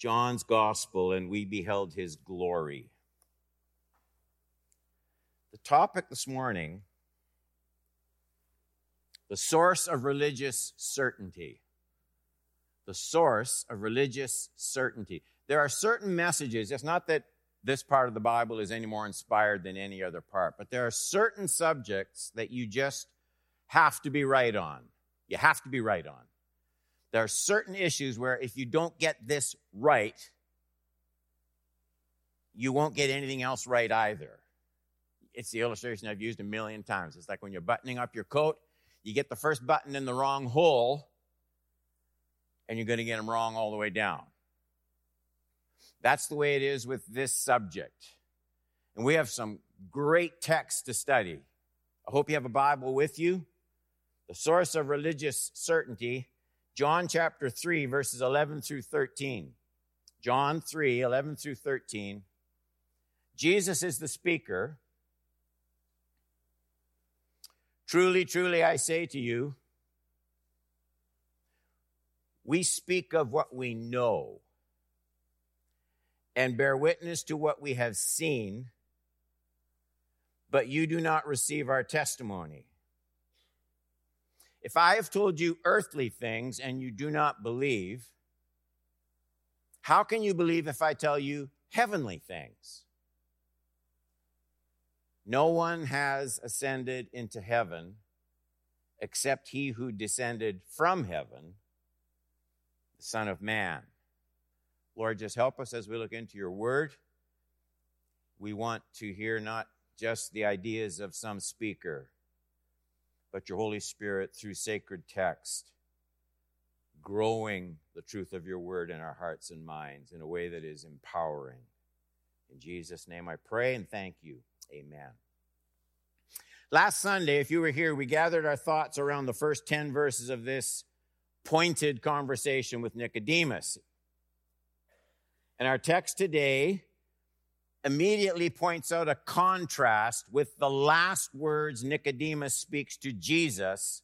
John's gospel and we beheld his glory. The topic this morning the source of religious certainty. The source of religious certainty. There are certain messages, it's not that this part of the Bible is any more inspired than any other part, but there are certain subjects that you just have to be right on. You have to be right on. There are certain issues where if you don't get this right, you won't get anything else right either. It's the illustration I've used a million times. It's like when you're buttoning up your coat, you get the first button in the wrong hole, and you're going to get them wrong all the way down. That's the way it is with this subject. And we have some great texts to study. I hope you have a Bible with you. The source of religious certainty, John chapter 3, verses 11 through 13. John 3, 11 through 13. Jesus is the speaker. Truly, truly, I say to you, we speak of what we know and bear witness to what we have seen, but you do not receive our testimony. If I have told you earthly things and you do not believe, how can you believe if I tell you heavenly things? No one has ascended into heaven except he who descended from heaven, the Son of Man. Lord, just help us as we look into your word. We want to hear not just the ideas of some speaker, but your Holy Spirit through sacred text, growing the truth of your word in our hearts and minds in a way that is empowering. In Jesus' name I pray and thank you. Amen. Last Sunday, if you were here, we gathered our thoughts around the first 10 verses of this pointed conversation with Nicodemus. And our text today immediately points out a contrast with the last words Nicodemus speaks to Jesus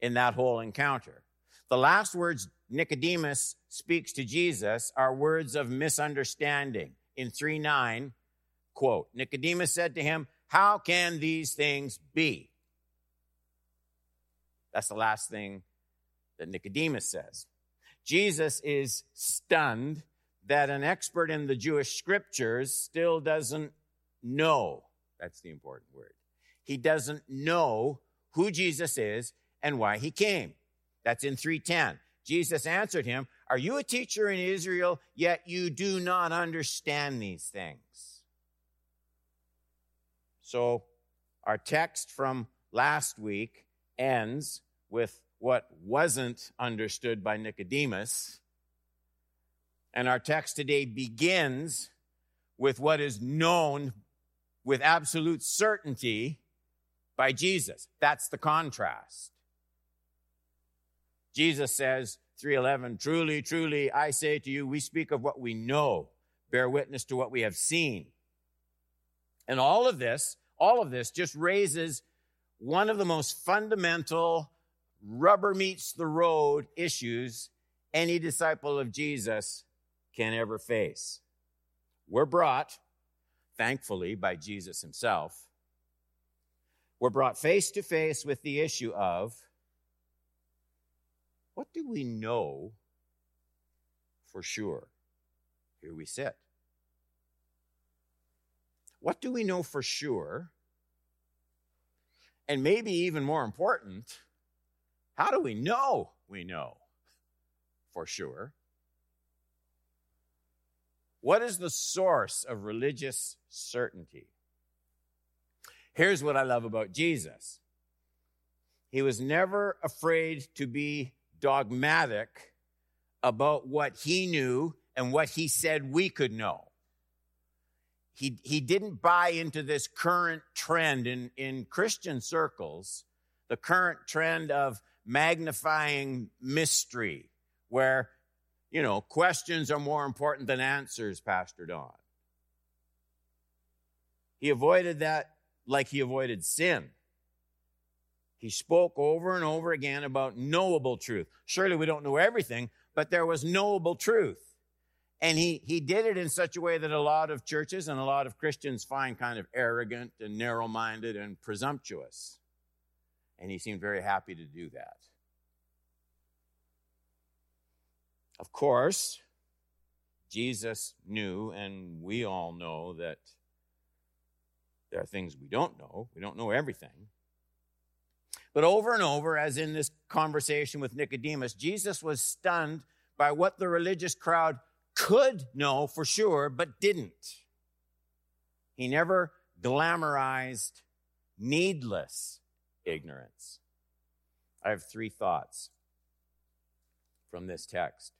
in that whole encounter. The last words Nicodemus speaks to Jesus are words of misunderstanding. In 3 9, quote, Nicodemus said to him, How can these things be? That's the last thing that Nicodemus says. Jesus is stunned that an expert in the Jewish scriptures still doesn't know. That's the important word. He doesn't know who Jesus is and why he came. That's in 310. Jesus answered him, Are you a teacher in Israel, yet you do not understand these things? So, our text from last week ends with what wasn't understood by Nicodemus and our text today begins with what is known with absolute certainty by Jesus. That's the contrast. Jesus says, 311, truly, truly, I say to you, we speak of what we know, bear witness to what we have seen. And all of this, all of this just raises one of the most fundamental rubber meets the road issues any disciple of Jesus can ever face. We're brought, thankfully, by Jesus himself, we're brought face to face with the issue of what do we know for sure? Here we sit. What do we know for sure? And maybe even more important, how do we know we know for sure? What is the source of religious certainty? Here's what I love about Jesus He was never afraid to be dogmatic about what he knew and what he said we could know. He, he didn't buy into this current trend in, in Christian circles, the current trend of magnifying mystery, where you know, questions are more important than answers, Pastor Don. He avoided that like he avoided sin. He spoke over and over again about knowable truth. Surely we don't know everything, but there was knowable truth. And he, he did it in such a way that a lot of churches and a lot of Christians find kind of arrogant and narrow minded and presumptuous. And he seemed very happy to do that. Of course, Jesus knew, and we all know that there are things we don't know. We don't know everything. But over and over, as in this conversation with Nicodemus, Jesus was stunned by what the religious crowd could know for sure, but didn't. He never glamorized needless ignorance. I have three thoughts from this text.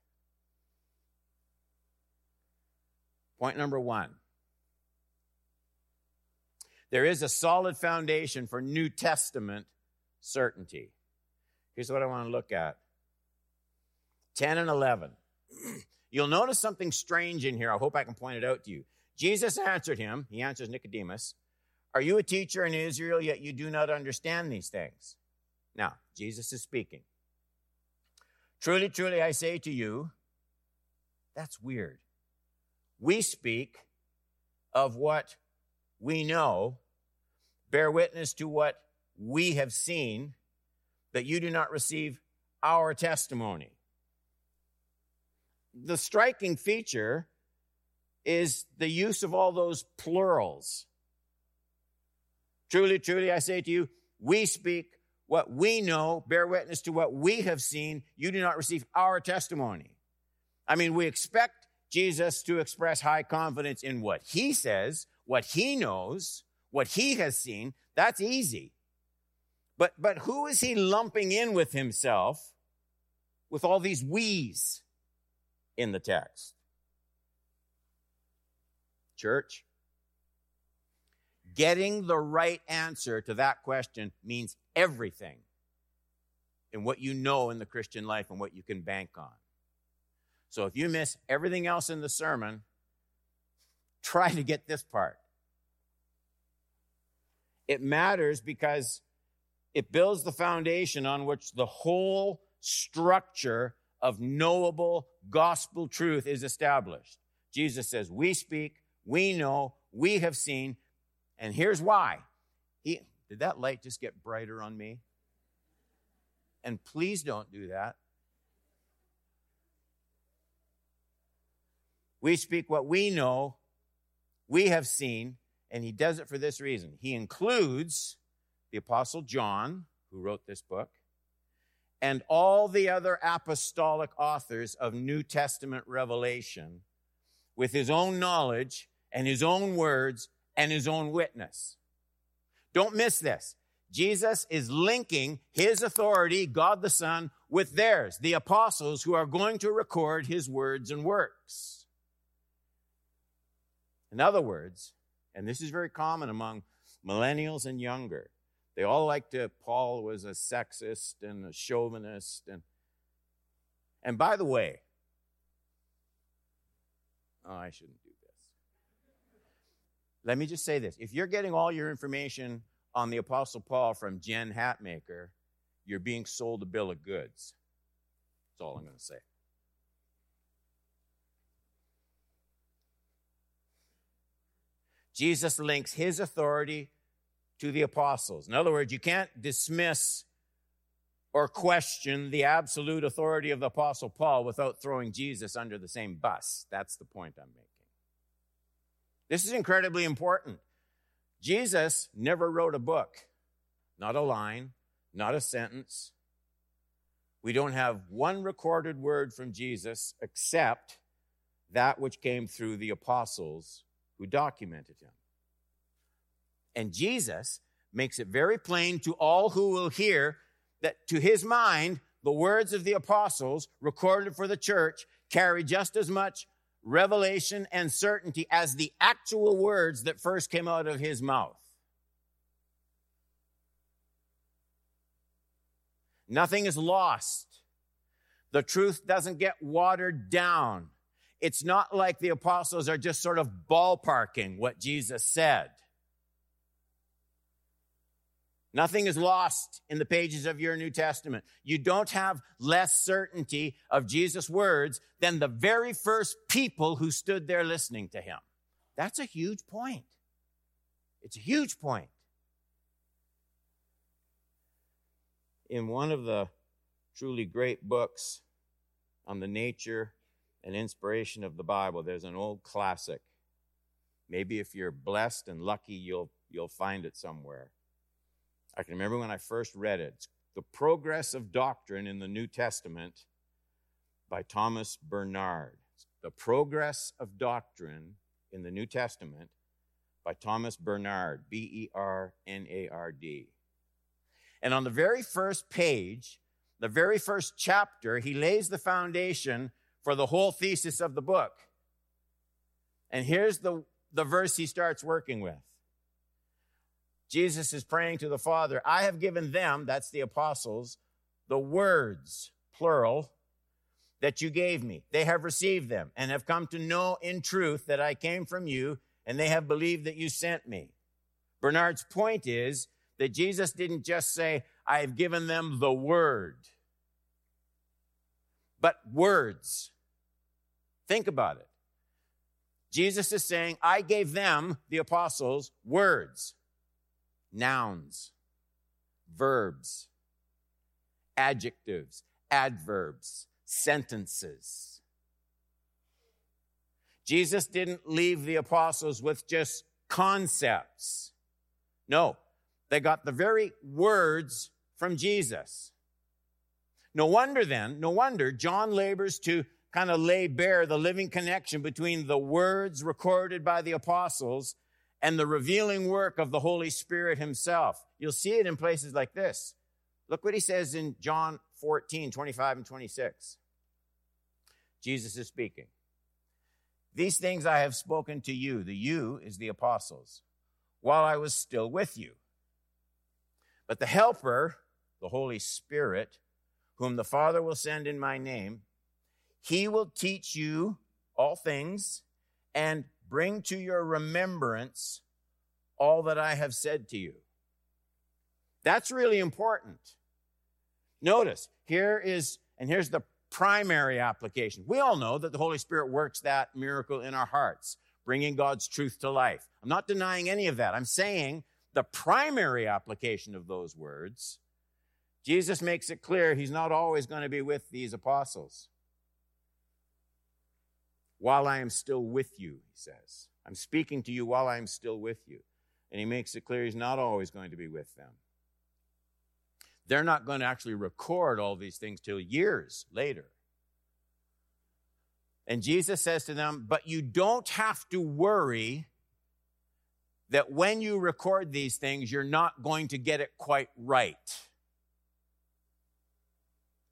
Point number one there is a solid foundation for New Testament certainty. Here's what I want to look at 10 and 11. You'll notice something strange in here. I hope I can point it out to you. Jesus answered him, he answers Nicodemus, Are you a teacher in Israel, yet you do not understand these things? Now, Jesus is speaking. Truly, truly, I say to you, that's weird. We speak of what we know, bear witness to what we have seen, that you do not receive our testimony. The striking feature is the use of all those plurals. Truly, truly, I say to you, we speak what we know, bear witness to what we have seen. You do not receive our testimony. I mean, we expect Jesus to express high confidence in what he says, what he knows, what he has seen. That's easy. But, but who is he lumping in with himself with all these we's in the text? Church, getting the right answer to that question means everything in what you know in the Christian life and what you can bank on. So if you miss everything else in the sermon, try to get this part. It matters because it builds the foundation on which the whole structure of knowable gospel truth is established. Jesus says, We speak, we know, we have seen, and here's why. He, did that light just get brighter on me? And please don't do that. We speak what we know, we have seen, and he does it for this reason. He includes the Apostle John, who wrote this book, and all the other apostolic authors of New Testament revelation with his own knowledge and his own words and his own witness. Don't miss this. Jesus is linking his authority, God the Son, with theirs, the apostles who are going to record his words and works. In other words, and this is very common among millennials and younger, they all like to, Paul was a sexist and a chauvinist. And, and by the way, oh, I shouldn't do this. Let me just say this. If you're getting all your information on the Apostle Paul from Jen Hatmaker, you're being sold a bill of goods. That's all I'm going to say. Jesus links his authority to the apostles. In other words, you can't dismiss or question the absolute authority of the apostle Paul without throwing Jesus under the same bus. That's the point I'm making. This is incredibly important. Jesus never wrote a book, not a line, not a sentence. We don't have one recorded word from Jesus except that which came through the apostles who documented him. And Jesus makes it very plain to all who will hear that to his mind, the words of the apostles recorded for the church carry just as much revelation and certainty as the actual words that first came out of his mouth. Nothing is lost. The truth doesn't get watered down. It's not like the apostles are just sort of ballparking what Jesus said. Nothing is lost in the pages of your New Testament. You don't have less certainty of Jesus' words than the very first people who stood there listening to him. That's a huge point. It's a huge point. In one of the truly great books on the nature and inspiration of the Bible, there's an old classic. Maybe if you're blessed and lucky, you'll, you'll find it somewhere. I can remember when I first read it. It's the Progress of Doctrine in the New Testament by Thomas Bernard. The Progress of Doctrine in the New Testament by Thomas Bernard, B E R N A R D. And on the very first page, the very first chapter, he lays the foundation for the whole thesis of the book. And here's the, the verse he starts working with. Jesus is praying to the Father, I have given them, that's the apostles, the words, plural, that you gave me. They have received them and have come to know in truth that I came from you, and they have believed that you sent me. Bernard's point is that Jesus didn't just say, I have given them the word, but words. Think about it. Jesus is saying, I gave them, the apostles, words nouns, verbs, adjectives, adverbs, sentences. Jesus didn't leave the apostles with just concepts. No, they got the very words from Jesus. No wonder then, no wonder John labors to kind of lay bare the living connection between the words recorded by the apostles and the revealing work of the Holy Spirit himself. You'll see it in places like this. Look what he says in John 14, 25 and 26. Jesus is speaking. These things I have spoken to you. The you is the apostles, while I was still with you. But the Helper, the Holy Spirit, whom the Father will send in my name, he will teach you all things and bring to your remembrance all that I have said to you. That's really important. Notice, here is, and here's the primary application. We all know that the Holy Spirit works that miracle in our hearts, bringing God's truth to life. I'm not denying any of that. I'm saying the primary application of those words, Jesus makes it clear he's not always going to be with these apostles while I am still with you, he says. I'm speaking to you while I am still with you. And he makes it clear he's not always going to be with them. They're not going to actually record all these things till years later. And Jesus says to them, But you don't have to worry that when you record these things, you're not going to get it quite right.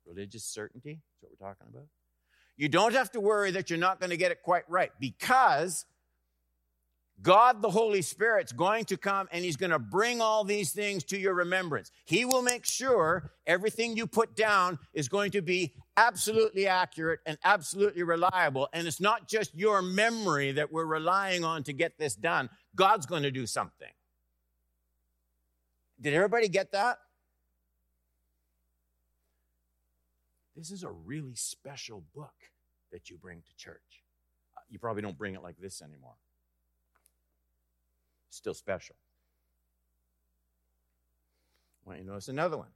Religious certainty, that's what we're talking about. You don't have to worry that you're not going to get it quite right because God the Holy Spirit's going to come and He's going to bring all these things to your remembrance. He will make sure everything you put down is going to be absolutely accurate and absolutely reliable. And it's not just your memory that we're relying on to get this done. God's going to do something. Did everybody get that? This is a really special book that you bring to church. Uh, you probably don't bring it like this anymore. Still special. I want you to notice another one.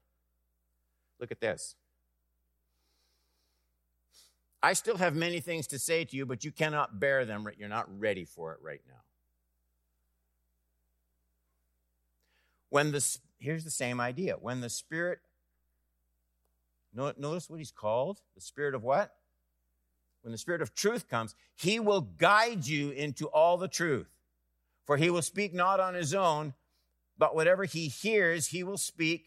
Look at this. I still have many things to say to you, but you cannot bear them. You're not ready for it right now. When the here's the same idea. When the Spirit Notice what he's called the Spirit of what? When the Spirit of truth comes, he will guide you into all the truth. For he will speak not on his own, but whatever he hears, he will speak,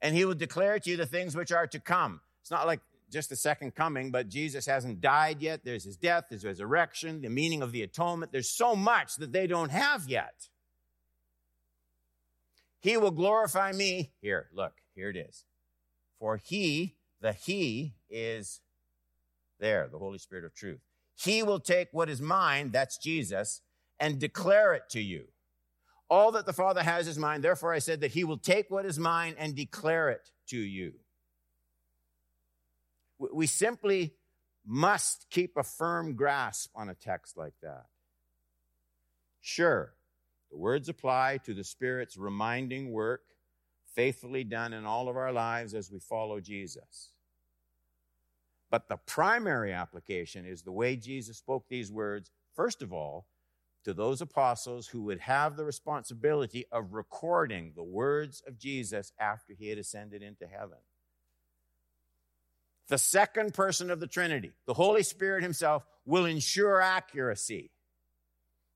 and he will declare to you the things which are to come. It's not like just the second coming, but Jesus hasn't died yet. There's his death, his resurrection, the meaning of the atonement. There's so much that they don't have yet. He will glorify me. Here, look, here it is. For he, the he, is there, the Holy Spirit of truth. He will take what is mine, that's Jesus, and declare it to you. all that the Father has is mine. Therefore, I said that he will take what is mine and declare it to you. We simply must keep a firm grasp on a text like that. Sure, the words apply to the Spirit's reminding work faithfully done in all of our lives as we follow Jesus. But the primary application is the way Jesus spoke these words, first of all, to those apostles who would have the responsibility of recording the words of Jesus after he had ascended into heaven. The second person of the Trinity, the Holy Spirit himself, will ensure accuracy.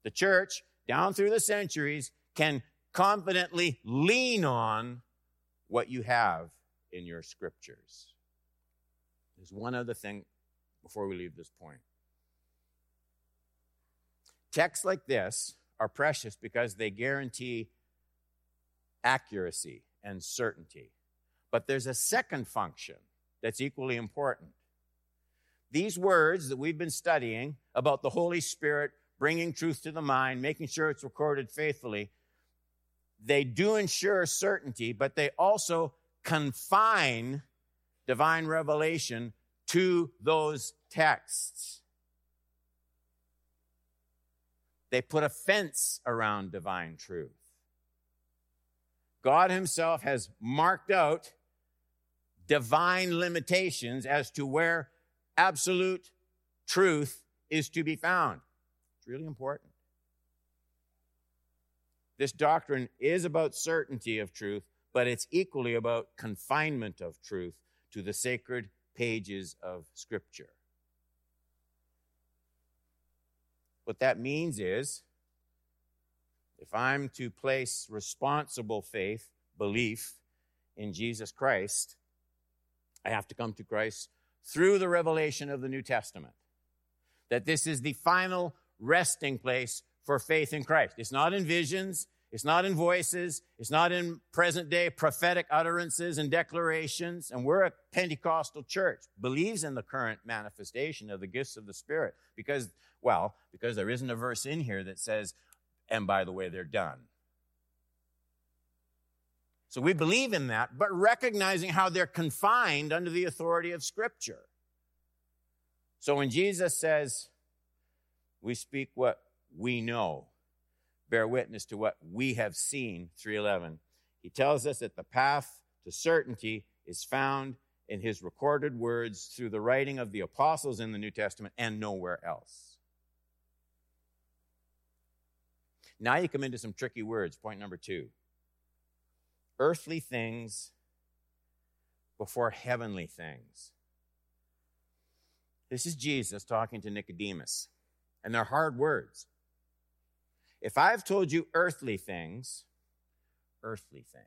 The church, down through the centuries, can confidently lean on what you have in your scriptures. There's one other thing before we leave this point. Texts like this are precious because they guarantee accuracy and certainty. But there's a second function that's equally important. These words that we've been studying about the Holy Spirit bringing truth to the mind, making sure it's recorded faithfully, they do ensure certainty, but they also confine divine revelation to those texts. They put a fence around divine truth. God Himself has marked out divine limitations as to where absolute truth is to be found. It's really important. This doctrine is about certainty of truth, but it's equally about confinement of truth to the sacred pages of Scripture. What that means is if I'm to place responsible faith, belief in Jesus Christ, I have to come to Christ through the revelation of the New Testament. That this is the final resting place for faith in Christ. It's not in visions. It's not in voices. It's not in present day prophetic utterances and declarations. And we're a Pentecostal church, believes in the current manifestation of the gifts of the Spirit because, well, because there isn't a verse in here that says, and by the way, they're done. So we believe in that, but recognizing how they're confined under the authority of Scripture. So when Jesus says, we speak what we know, bear witness to what we have seen, 311, he tells us that the path to certainty is found in his recorded words through the writing of the apostles in the New Testament and nowhere else. Now you come into some tricky words. Point number two earthly things before heavenly things. This is Jesus talking to Nicodemus, and they're hard words. If I've told you earthly things, earthly things,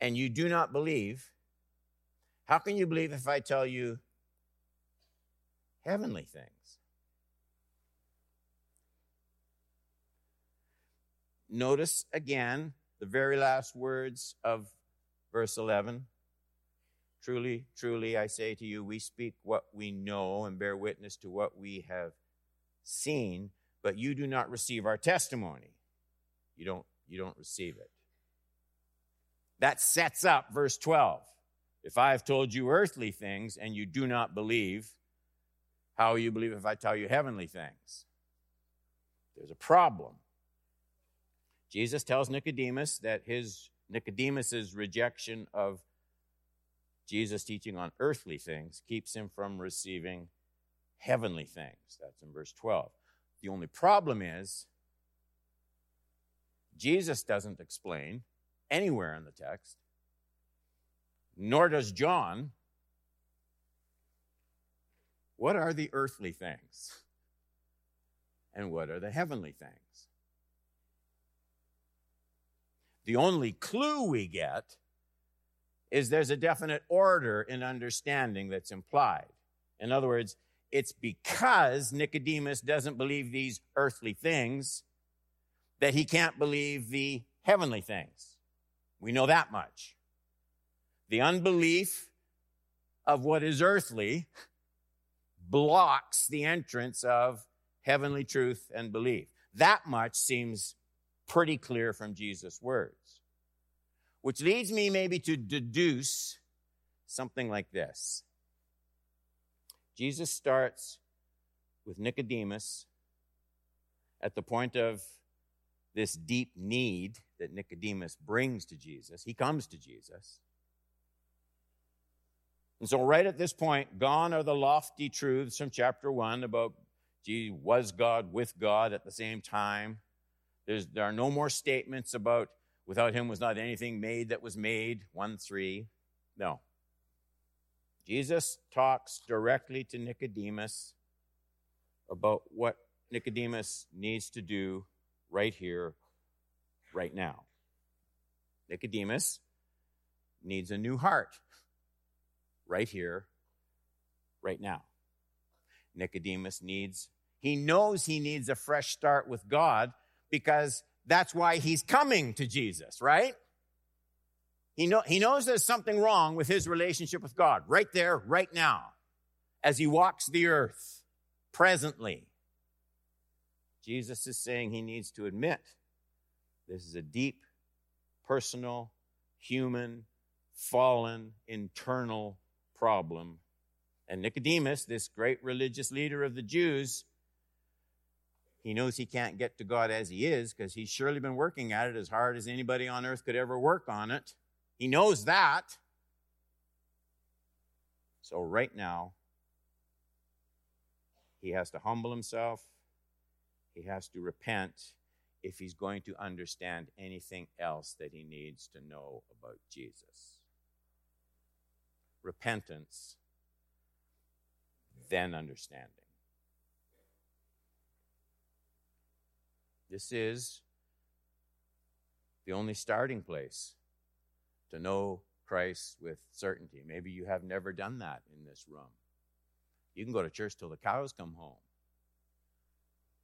and you do not believe, how can you believe if I tell you heavenly things? Notice again the very last words of verse 11. Truly, truly, I say to you, we speak what we know and bear witness to what we have seen, but you do not receive our testimony. You don't, you don't receive it. That sets up verse 12. If I have told you earthly things and you do not believe, how will you believe if I tell you heavenly things? There's a problem. Jesus tells Nicodemus that his Nicodemus's rejection of Jesus' teaching on earthly things keeps him from receiving heavenly things. That's in verse 12. The only problem is Jesus doesn't explain anywhere in the text, nor does John, what are the earthly things and what are the heavenly things. The only clue we get is there's a definite order in understanding that's implied. In other words, it's because Nicodemus doesn't believe these earthly things that he can't believe the heavenly things. We know that much. The unbelief of what is earthly blocks the entrance of heavenly truth and belief. That much seems pretty clear from Jesus' words. Which leads me maybe to deduce something like this. Jesus starts with Nicodemus at the point of this deep need that Nicodemus brings to Jesus. He comes to Jesus. And so, right at this point, gone are the lofty truths from chapter one about, gee, was God with God at the same time? There's, there are no more statements about, without him was not anything made that was made, 1 3. No. Jesus talks directly to Nicodemus about what Nicodemus needs to do right here, right now. Nicodemus needs a new heart right here, right now. Nicodemus needs, he knows he needs a fresh start with God because that's why he's coming to Jesus, right? He, know, he knows there's something wrong with his relationship with God right there, right now, as he walks the earth presently. Jesus is saying he needs to admit this is a deep, personal, human, fallen, internal problem. And Nicodemus, this great religious leader of the Jews, he knows he can't get to God as he is because he's surely been working at it as hard as anybody on earth could ever work on it. He knows that. So, right now, he has to humble himself, he has to repent if he's going to understand anything else that he needs to know about Jesus repentance, then understanding. This is the only starting place to know Christ with certainty. Maybe you have never done that in this room. You can go to church till the cows come home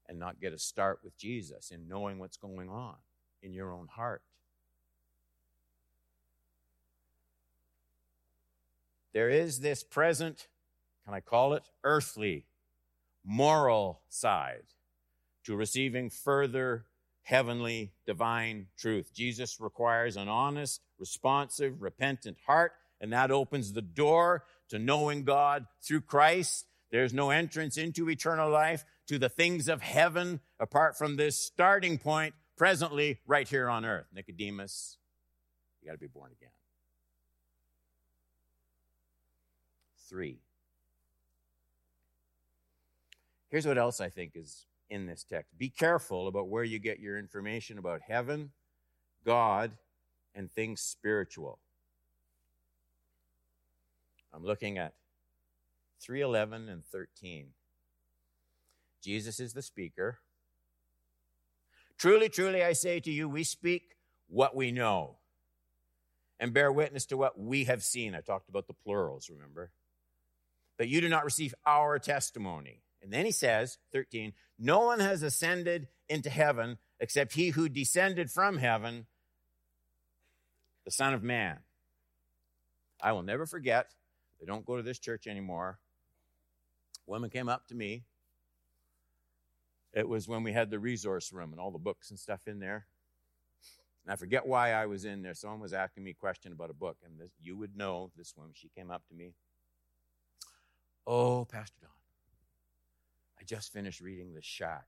and not get a start with Jesus in knowing what's going on in your own heart. There is this present, can I call it earthly, moral side to receiving further heavenly, divine truth. Jesus requires an honest, responsive, repentant heart, and that opens the door to knowing God through Christ. There's no entrance into eternal life to the things of heaven apart from this starting point presently right here on earth. Nicodemus, you got to be born again. 3. Here's what else I think is in this text be careful about where you get your information about heaven, God, and things spiritual. I'm looking at 311 and 13. Jesus is the speaker. Truly, truly, I say to you, we speak what we know and bear witness to what we have seen. I talked about the plurals, remember? but you do not receive our testimony. And then he says, 13, no one has ascended into heaven except he who descended from heaven, the Son of Man. I will never forget, they don't go to this church anymore. A woman came up to me. It was when we had the resource room and all the books and stuff in there. And I forget why I was in there. Someone was asking me a question about a book, and this, you would know this woman. She came up to me. Oh, Pastor Don, I just finished reading The Shack.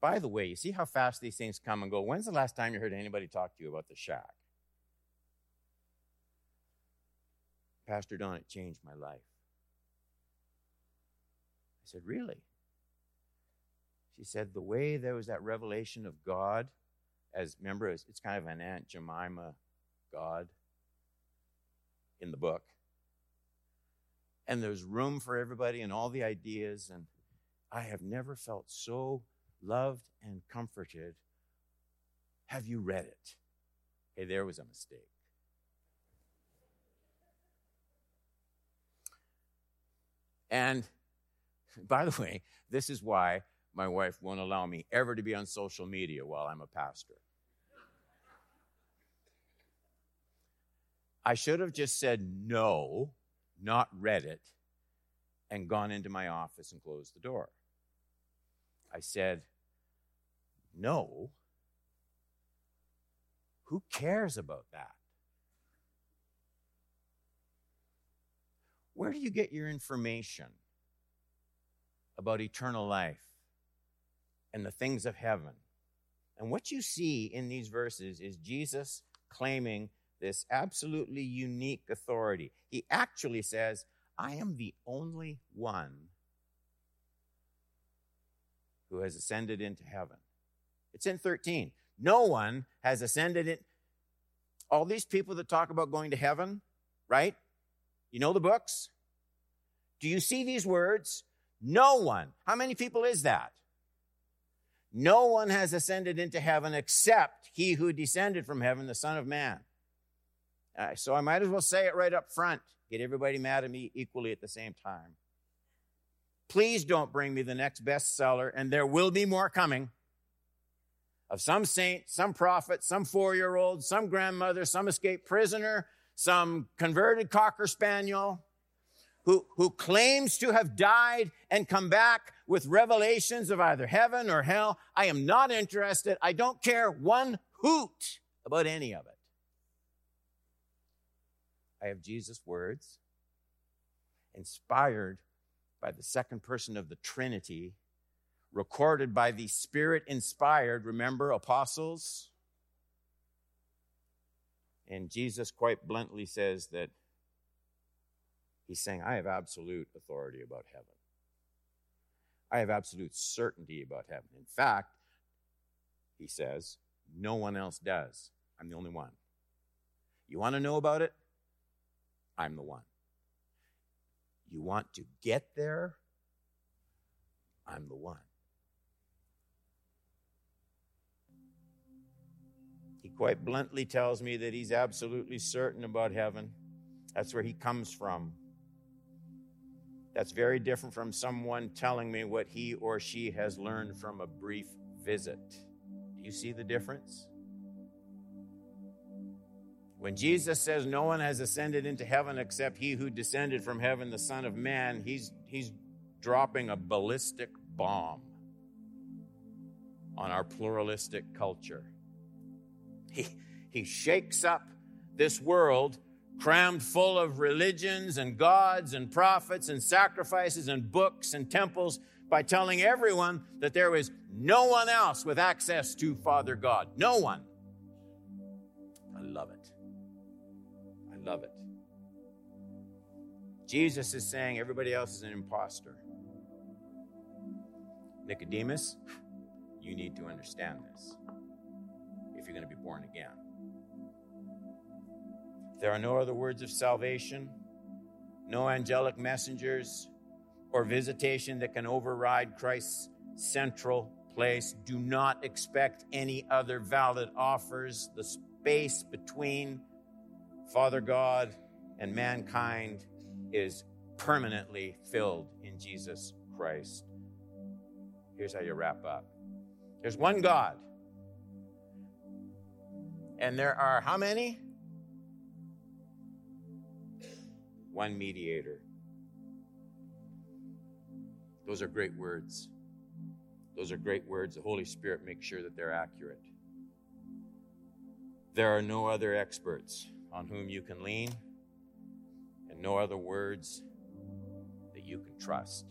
By the way, you see how fast these things come and go? When's the last time you heard anybody talk to you about The Shack? Pastor Don, it changed my life. I said, Really? She said, The way there was that revelation of God, as remember, it's kind of an Aunt Jemima God in the book and there's room for everybody and all the ideas. And I have never felt so loved and comforted. Have you read it? Hey, there was a mistake. And by the way, this is why my wife won't allow me ever to be on social media while I'm a pastor. I should have just said no not read it, and gone into my office and closed the door. I said, No. Who cares about that? Where do you get your information about eternal life and the things of heaven? And what you see in these verses is Jesus claiming this absolutely unique authority. He actually says, I am the only one who has ascended into heaven. It's in 13. No one has ascended it. All these people that talk about going to heaven, right? You know the books? Do you see these words? No one. How many people is that? No one has ascended into heaven except he who descended from heaven, the Son of Man. Uh, so I might as well say it right up front, get everybody mad at me equally at the same time. Please don't bring me the next bestseller, and there will be more coming of some saint, some prophet, some four year old, some grandmother, some escaped prisoner, some converted cocker spaniel who, who claims to have died and come back with revelations of either heaven or hell. I am not interested. I don't care one hoot about any of it. I have Jesus' words, inspired by the second person of the Trinity, recorded by the Spirit inspired, remember, apostles? And Jesus quite bluntly says that he's saying, I have absolute authority about heaven. I have absolute certainty about heaven. In fact, he says, no one else does. I'm the only one. You want to know about it? I'm the one. You want to get there? I'm the one. He quite bluntly tells me that he's absolutely certain about heaven. That's where he comes from. That's very different from someone telling me what he or she has learned from a brief visit. Do you see the difference? When Jesus says no one has ascended into heaven except he who descended from heaven, the Son of Man, he's, he's dropping a ballistic bomb on our pluralistic culture. He, he shakes up this world crammed full of religions and gods and prophets and sacrifices and books and temples by telling everyone that there is no one else with access to Father God. No one. Love it. Jesus is saying everybody else is an impostor. Nicodemus, you need to understand this if you're going to be born again. There are no other words of salvation, no angelic messengers or visitation that can override Christ's central place. Do not expect any other valid offers. The space between Father God and mankind is permanently filled in Jesus Christ. Here's how you wrap up there's one God. And there are how many? One mediator. Those are great words. Those are great words. The Holy Spirit makes sure that they're accurate. There are no other experts on whom you can lean, and no other words that you can trust.